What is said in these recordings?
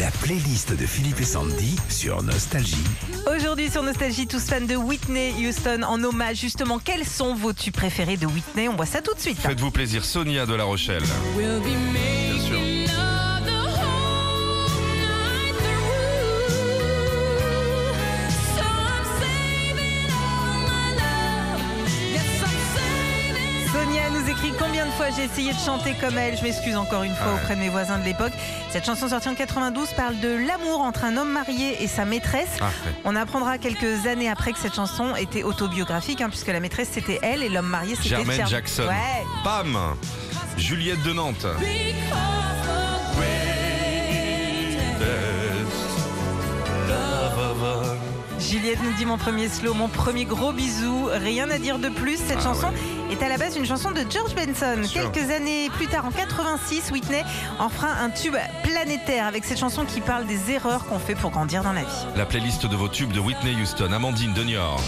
La playlist de Philippe et Sandy sur Nostalgie. Aujourd'hui sur Nostalgie, tous fans de Whitney Houston en hommage justement. Quels sont vos tubes préférés de Whitney? On voit ça tout de suite. Faites-vous plaisir, Sonia de La Rochelle. Bien sûr. Sonia nous écrit combien de fois j'ai essayé de chanter comme elle. Je m'excuse encore une fois Ouais. auprès de mes voisins de l'époque. Cette chanson sortie en 92 parle de l'amour entre un homme marié et sa maîtresse. On apprendra quelques années après que cette chanson était autobiographique, hein, puisque la maîtresse c'était elle et l'homme marié c'était Jermaine Cher- Jackson. Ouais. Pam Juliette de Nantes. Juliette nous dit mon premier slow, mon premier gros bisou. Rien à dire de plus. Cette Ah chanson ouais. est à la base une chanson de George Benson. Quelques années plus tard, en 86, Whitney en fera un tube planétaire avec cette chanson qui parle des erreurs qu'on fait pour grandir dans la vie. La playlist de vos tubes de Whitney Houston. Amandine de Niort.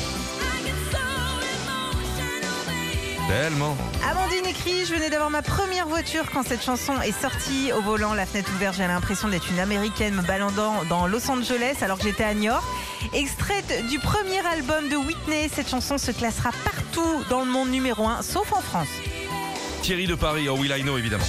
Tellement. Amandine écrit Je venais d'avoir ma première voiture quand cette chanson est sortie. Au volant, la fenêtre ouverte, j'ai l'impression d'être une américaine me baladant dans Los Angeles alors que j'étais à New York. Extraite du premier album de Whitney, cette chanson se classera partout dans le monde numéro 1, sauf en France. Thierry de Paris, oh Will I Know évidemment.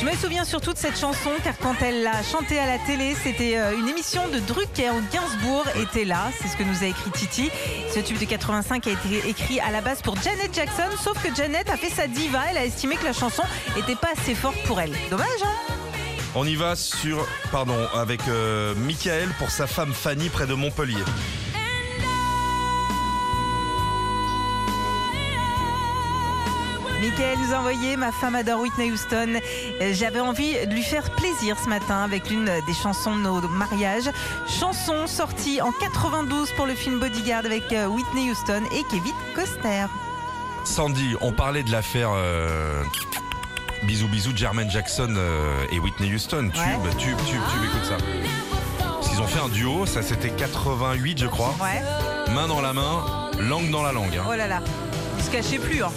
Je me souviens surtout de cette chanson car quand elle l'a chantée à la télé, c'était euh, une émission de Drucker où Gainsbourg était là. C'est ce que nous a écrit Titi. Ce tube de 85 a été écrit à la base pour Janet Jackson, sauf que Janet a fait sa diva. Elle a estimé que la chanson était pas assez forte pour elle. Dommage, hein? On y va sur, pardon, avec euh, Michael pour sa femme Fanny près de Montpellier. Michael nous a envoyé Ma femme adore Whitney Houston. Euh, J'avais envie de lui faire plaisir ce matin avec l'une des chansons de nos mariages. Chanson sortie en 92 pour le film Bodyguard avec euh, Whitney Houston et Kevin Costner. Sandy, on parlait de l'affaire euh, bisous bisous de Jermaine Jackson euh, et Whitney Houston. Tube, Ouais. tube, tube, tube, écoute ça. Parce qu'ils ont fait un duo, ça c'était 88 je crois. Ouais. Main dans la main, langue dans la langue. hein. Oh là là, il se cachait plus. Hein.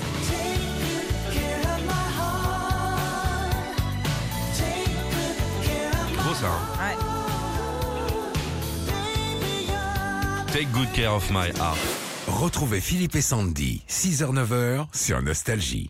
Take good care of my heart. Retrouvez Philippe et Sandy, 6h-9h sur Nostalgie.